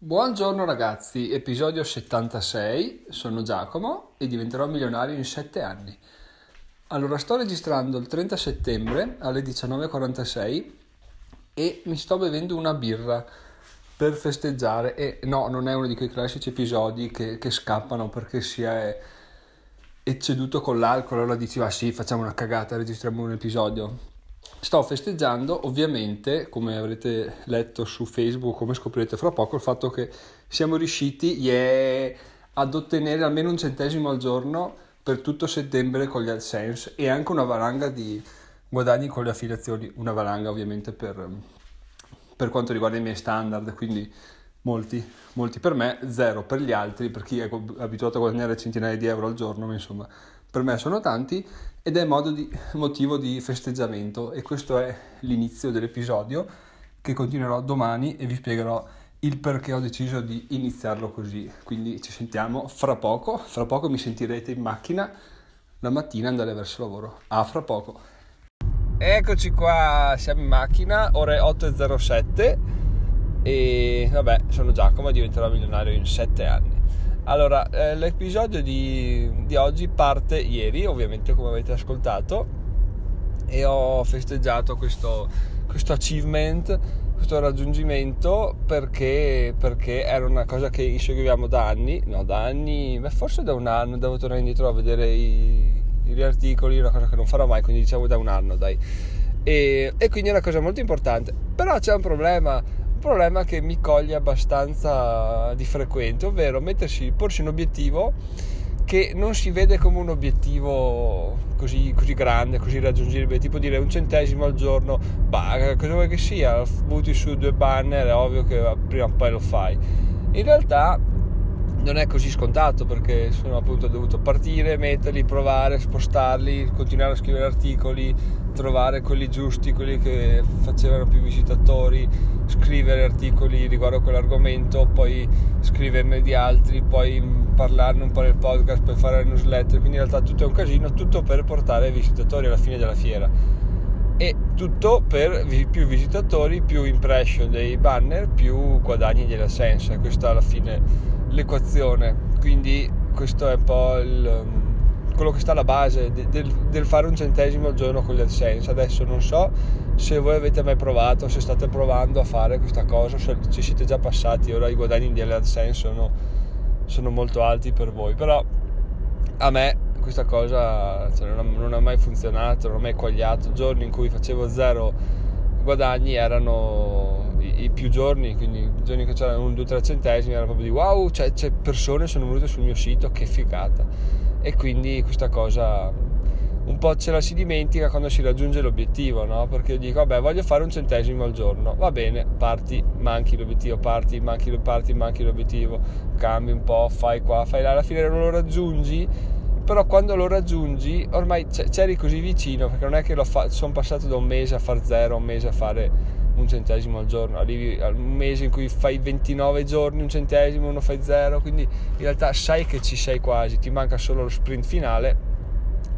Buongiorno ragazzi, episodio 76, sono Giacomo e diventerò milionario in 7 anni. Allora, sto registrando il 30 settembre alle 19.46 e mi sto bevendo una birra per festeggiare e no, non è uno di quei classici episodi che, che scappano perché si è ecceduto con l'alcol, allora dici, ah sì, facciamo una cagata, registriamo un episodio sto festeggiando ovviamente, come avrete letto su Facebook, come scoprirete fra poco, il fatto che siamo riusciti yeah, ad ottenere almeno un centesimo al giorno per tutto settembre con gli AdSense e anche una valanga di guadagni con le affiliazioni, una valanga ovviamente per, per quanto riguarda i miei standard, quindi molti, molti per me, zero per gli altri, per chi è abituato a guadagnare centinaia di euro al giorno, ma insomma per me sono tanti ed è di, motivo di festeggiamento e questo è l'inizio dell'episodio che continuerò domani e vi spiegherò il perché ho deciso di iniziarlo così. Quindi ci sentiamo fra poco, fra poco mi sentirete in macchina la mattina andare verso lavoro. A fra poco. Eccoci qua, siamo in macchina, ore 8.07 e vabbè, sono Giacomo e diventerò milionario in 7 anni. Allora, eh, l'episodio di, di, oggi parte ieri, ovviamente come avete ascoltato, e ho festeggiato questo, questo achievement, questo raggiungimento perché, perché, era una cosa che inseguiamo da anni, no da anni, beh, forse da un anno, devo tornare indietro a vedere i, i articoli, una cosa che non farò mai, quindi diciamo da un anno dai. E, e quindi è una cosa molto importante, però c'è un problema problema che mi coglie abbastanza di frequente, ovvero mettersi, porsi un obiettivo che non si vede come un obiettivo così, così grande, così raggiungibile, tipo dire un centesimo al giorno, bah, cosa vuoi che sia, butti su due banner, è ovvio che prima o poi lo fai. In realtà non è così scontato perché sono appunto dovuto partire, metterli, provare, spostarli, continuare a scrivere articoli, trovare quelli giusti, quelli che facevano più visitatori, scrivere articoli riguardo a quell'argomento, poi scriverne di altri, poi parlarne un po' nel podcast, poi fare le newsletter, quindi in realtà tutto è un casino, tutto per portare visitatori alla fine della fiera. E tutto per più visitatori, più impression dei banner, più guadagni della sense, questa è alla fine l'equazione, quindi questo è un po' il, quello che sta alla base del, del, fare un centesimo al giorno con gli AdSense. Adesso non so se voi avete mai provato, se state provando a fare questa cosa, se ci siete già passati, ora i guadagni di AdSense sono, sono molto alti per voi, però a me questa cosa cioè, non, ha, non, ha, mai funzionato, non ho mai quagliato. Giorni in cui facevo zero guadagni erano i, più giorni, quindi i giorni che c'erano un 2-3 centesimi era proprio di wow, cioè, cioè persone sono venute sul mio sito, che figata. E quindi questa cosa un po' ce la si dimentica quando si raggiunge l'obiettivo, no? Perché io dico, vabbè, voglio fare un centesimo al giorno, va bene, parti, manchi l'obiettivo, parti, manchi, parti, manchi l'obiettivo, cambi un po', fai qua, fai là, alla fine non lo raggiungi però quando lo raggiungi ormai c'eri così vicino perché non è che fa- sono passato da un mese a far zero un mese a fare un centesimo al giorno. Arrivi a un mese in cui fai 29 giorni un centesimo uno fai zero quindi in realtà sai che ci sei quasi ti manca solo lo sprint finale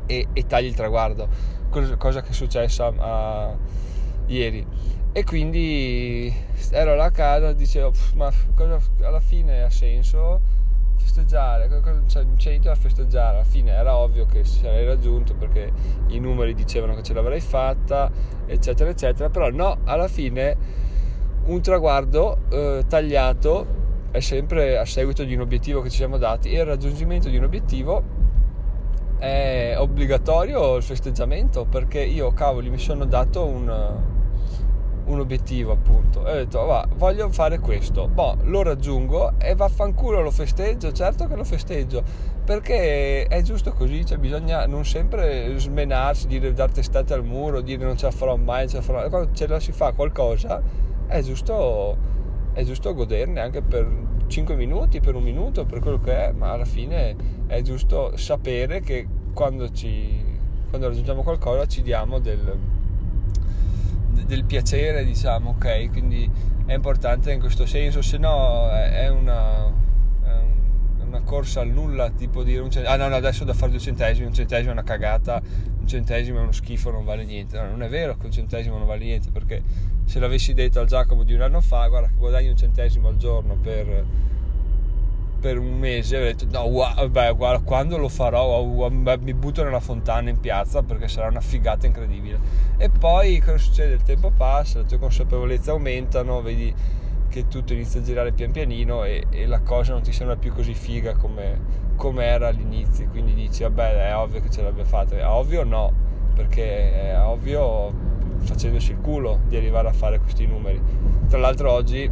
e, e tagli il traguardo cosa, che è successa a, ieri. E quindi ero là a casa dicevo ma cosa, alla fine ha senso festeggiare, cioè, c'è niente da festeggiare, alla fine era ovvio che sarei raggiunto perché i numeri dicevano che ce l'avrei fatta, eccetera, eccetera, però no, alla fine un traguardo eh, tagliato è sempre a seguito di un obiettivo che ci siamo dati e il raggiungimento di un obiettivo è obbligatorio il festeggiamento perché io cavoli mi sono dato un un obiettivo appunto. E ho detto va, voglio fare questo. Boh, lo raggiungo e vaffanculo lo festeggio. Certo che lo festeggio perché è giusto così cioè bisogna non sempre smenarsi dire dar testate al muro dire non ce la farò mai ce la farò quando ce la si fa qualcosa è giusto è giusto goderne anche per 5 minuti per un minuto per quello che è ma alla fine è giusto sapere che quando ci quando raggiungiamo qualcosa ci diamo del del piacere, diciamo, ok? Quindi è importante in questo senso, se no è una, è una corsa al nulla, tipo dire un centesimo, ah no, no, adesso da fare due centesimi, un centesimo è una cagata, centesimo è uno schifo, non vale niente. No, non è vero che un centesimo non vale niente, perché se l'avessi detto al Giacomo di un anno fa, guarda che guadagni un centesimo al giorno per, per un mese, avrei detto no, guarda, guarda, quando lo farò mi butto nella fontana in piazza perché sarà una figata incredibile. E poi cosa succede? Il tempo passa, le tue consapevolezze aumentano, vedi che tutto inizia a girare pian pianino e, e la cosa non ti sembra più così figa come era all'inizio, quindi dici vabbè è ovvio che ce l'abbia fatta, è ovvio no, perché è ovvio facendosi il culo di arrivare a fare questi numeri. Tra l'altro oggi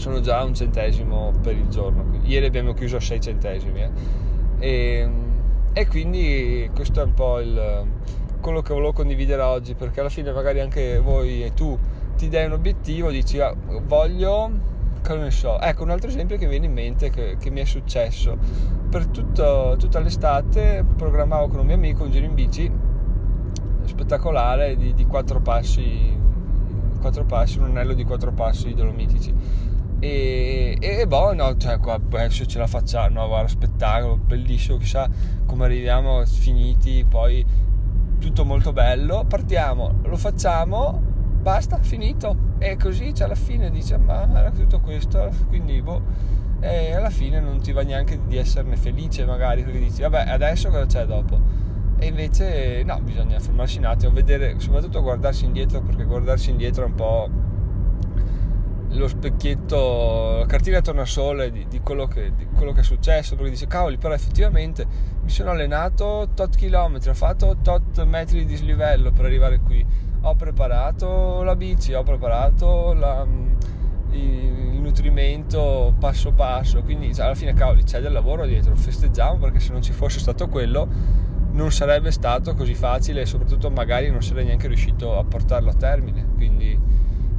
sono già un centesimo per il giorno, ieri abbiamo chiuso a 6 centesimi eh. e, e, quindi questo è un po' il, quello che volevo condividere oggi, perché alla fine magari anche voi e tu ti dai un obiettivo, dici ah, voglio, cosa ne so, ecco un altro esempio che viene in mente che, che mi è successo, per tutto, tutta l'estate programmavo con un mio amico un giro in bici spettacolare di, di quattro passi, quattro passi, un anello di quattro passi dolomitici. E, e boh, no, cioè qua adesso ce la facciamo, no, guarda, spettacolo, bellissimo, chissà come arriviamo finiti, poi tutto molto bello, partiamo, lo facciamo basta, finito. E così cioè, alla fine dice, ma era tutto questo, quindi boh. E alla fine non ti va neanche di esserne felice magari, perché dici, vabbè, adesso cosa c'è dopo? E invece no, bisogna fermarsi un attimo, vedere, soprattutto guardarsi indietro, perché guardarsi indietro è un po' lo specchietto, la cartina tornasole di, di, quello che, di quello che è successo, perché dice, cavoli, però effettivamente mi sono allenato tot chilometri, ho fatto tot metri di dislivello per arrivare qui. Ho preparato la bici, ho preparato la, il nutrimento passo passo, quindi alla fine cavoli c'è del lavoro dietro, festeggiamo perché se non ci fosse stato quello non sarebbe stato così facile e soprattutto magari non sarei neanche riuscito a portarlo a termine, quindi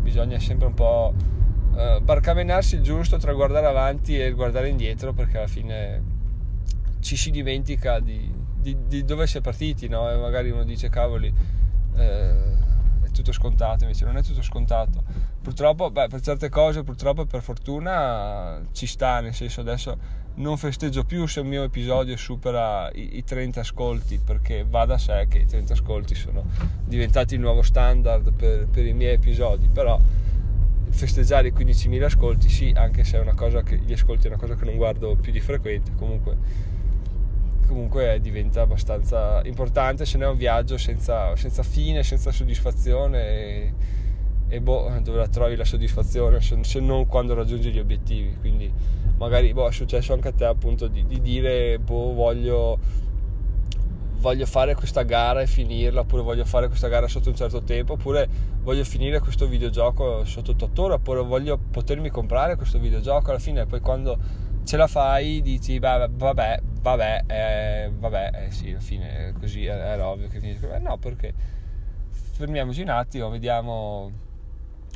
bisogna sempre un po' eh, barcamenarsi giusto tra guardare avanti e guardare indietro perché alla fine ci si dimentica di, di, di dove si è partiti, no? E magari uno dice cavoli... Eh, tutto scontato, invece non è tutto scontato. Purtroppo, beh, per certe cose, purtroppo per fortuna ci sta, nel senso adesso non festeggio più se il mio episodio supera i, i 30 ascolti, perché va da sé che i 30 ascolti sono diventati il nuovo standard per, per i miei episodi, però festeggiare i 15.000 ascolti sì, anche se è una cosa che gli ascolti è una cosa che non guardo più di frequente, comunque comunque diventa abbastanza importante, se no è un viaggio senza, senza fine, senza soddisfazione e, e boh, dove la trovi la soddisfazione se, se, non quando raggiungi gli obiettivi, quindi magari boh, è successo anche a te appunto di, di dire boh, voglio, voglio fare questa gara e finirla, oppure voglio fare questa gara sotto un certo tempo, oppure voglio finire questo videogioco sotto 8 ore, oppure voglio potermi comprare questo videogioco alla fine, poi quando ce la fai dici vabbè, vabbè vabbè, eh, vabbè, eh, sì, alla fine così era ovvio che finisce. Eh, no, perché fermiamoci un attimo, vediamo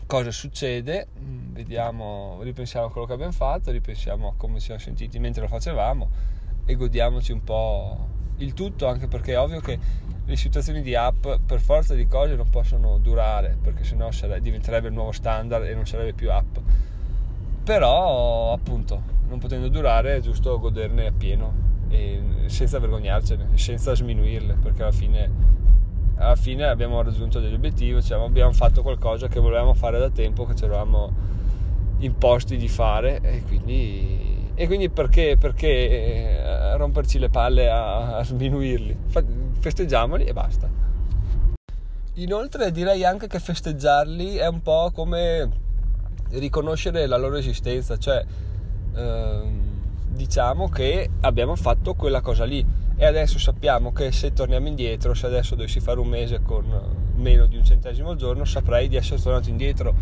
cosa succede, mm, vediamo, ripensiamo a quello che abbiamo fatto, ripensiamo a come ci siamo sentiti mentre lo facevamo e godiamoci un po' il tutto, anche perché è ovvio che le situazioni di app per forza di cose non possono durare, perché sennò sarebbe, diventerebbe il nuovo standard e non sarebbe più app. Però appunto, non potendo durare è giusto goderne appieno senza vergognarcene, senza sminuirle, perché alla fine, alla fine abbiamo raggiunto degli obiettivi, cioè abbiamo fatto qualcosa che volevamo fare da tempo, che ci eravamo imposti di fare e quindi, e quindi perché, perché eh, romperci le palle a, a sminuirli? Festeggiamoli e basta. Inoltre direi anche che festeggiarli è un po' come riconoscere la loro esistenza, cioè ehm, diciamo che abbiamo fatto quella cosa lì e adesso sappiamo che se torniamo indietro, se adesso dovessi fare un mese con meno di un centesimo al giorno, saprei di essere tornato indietro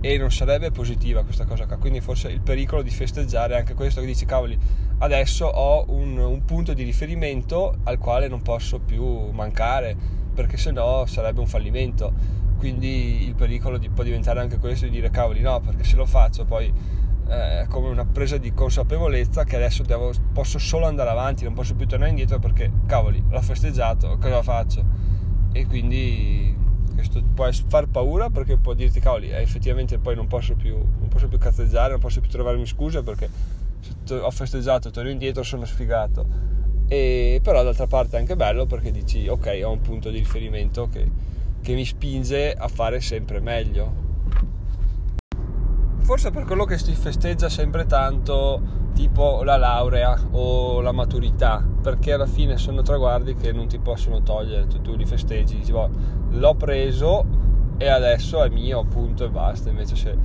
e non sarebbe positiva questa cosa qua. Quindi forse il pericolo di festeggiare è anche questo che dici, cavoli, adesso ho un, un punto di riferimento al quale non posso più mancare, perché sennò sarebbe un fallimento. Quindi il pericolo di, può diventare anche questo di dire, cavoli, no, perché se lo faccio poi eh, come una presa di consapevolezza che adesso devo, posso solo andare avanti, non posso più tornare indietro perché cavoli, l'ho festeggiato, cosa faccio? E quindi questo può far paura perché può dirti cavoli, eh, effettivamente poi non posso, più, non posso più cazzeggiare, non posso più trovarmi scuse perché ho festeggiato, torno indietro, sono sfigato. e però d'altra parte è anche bello perché dici ok ho un punto di riferimento che, che mi spinge a fare sempre meglio forse per quello che si festeggia sempre tanto tipo la laurea o la maturità perché alla fine sono traguardi che non ti possono togliere tu, tu li festeggi dici, boh, l'ho preso e adesso è mio punto e basta. Invece se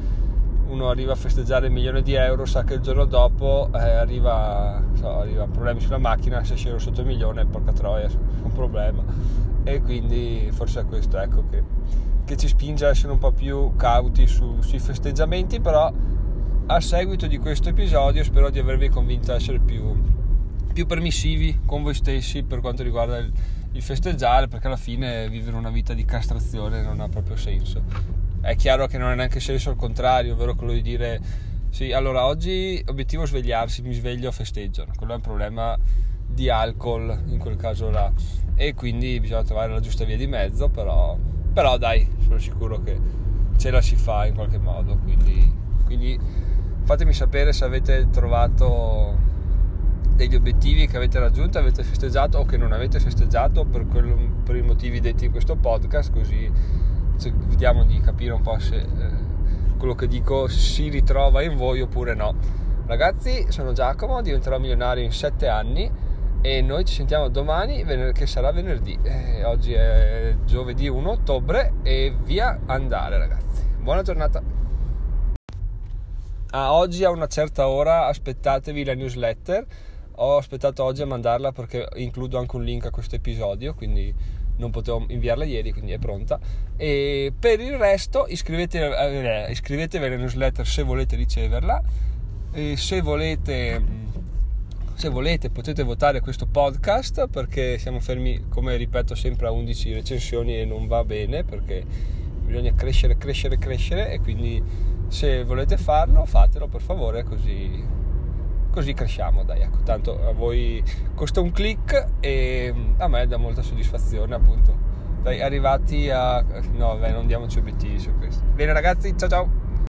uno arriva a festeggiare il milione di euro sa che il giorno dopo eh, arriva, so, arriva problemi sulla macchina se scendo sotto il milione porca troia è un problema e quindi forse è questo ecco che che ci spinge a essere un po' più cauti su, sui festeggiamenti, però a seguito di questo episodio spero di avervi convinto a essere più, più permissivi con voi stessi per quanto riguarda il, il festeggiare, perché alla fine vivere una vita di castrazione non ha proprio senso. È chiaro che non ha neanche senso al contrario, ovvero quello di dire sì, allora oggi obiettivo svegliarsi, mi sveglio, festeggio. Quello è un problema di alcol in quel caso là e quindi bisogna trovare la giusta via di mezzo, però però dai sono sicuro che ce la si fa in qualche modo quindi, quindi fatemi sapere se avete trovato degli obiettivi che avete raggiunto, avete festeggiato o che non avete festeggiato per, quello, per i motivi detti in questo podcast, così vediamo di capire un po' se eh, quello che dico si ritrova in voi oppure no. Ragazzi, sono Giacomo, diventerò milionario in 7 anni e noi ci sentiamo domani che sarà venerdì. Eh, oggi è giovedì 1 ottobre e via andare ragazzi. Buona giornata. Ah, oggi a una certa ora aspettatevi la newsletter. Ho aspettato oggi a mandarla perché includo anche un link a questo episodio quindi non potevo inviarla ieri quindi è pronta. E per il resto iscrivetevi, eh, iscrivetevi alla newsletter se volete riceverla. E se volete se volete potete votare questo podcast perché siamo fermi, come ripeto sempre, a 11 recensioni e non va bene perché bisogna crescere, crescere, crescere e quindi se volete farlo fatelo per favore così, così cresciamo dai ecco. Tanto a voi costa un click e a me dà molta soddisfazione appunto. Dai arrivati a no beh non diamoci obiettivi su questo. Bene ragazzi ciao ciao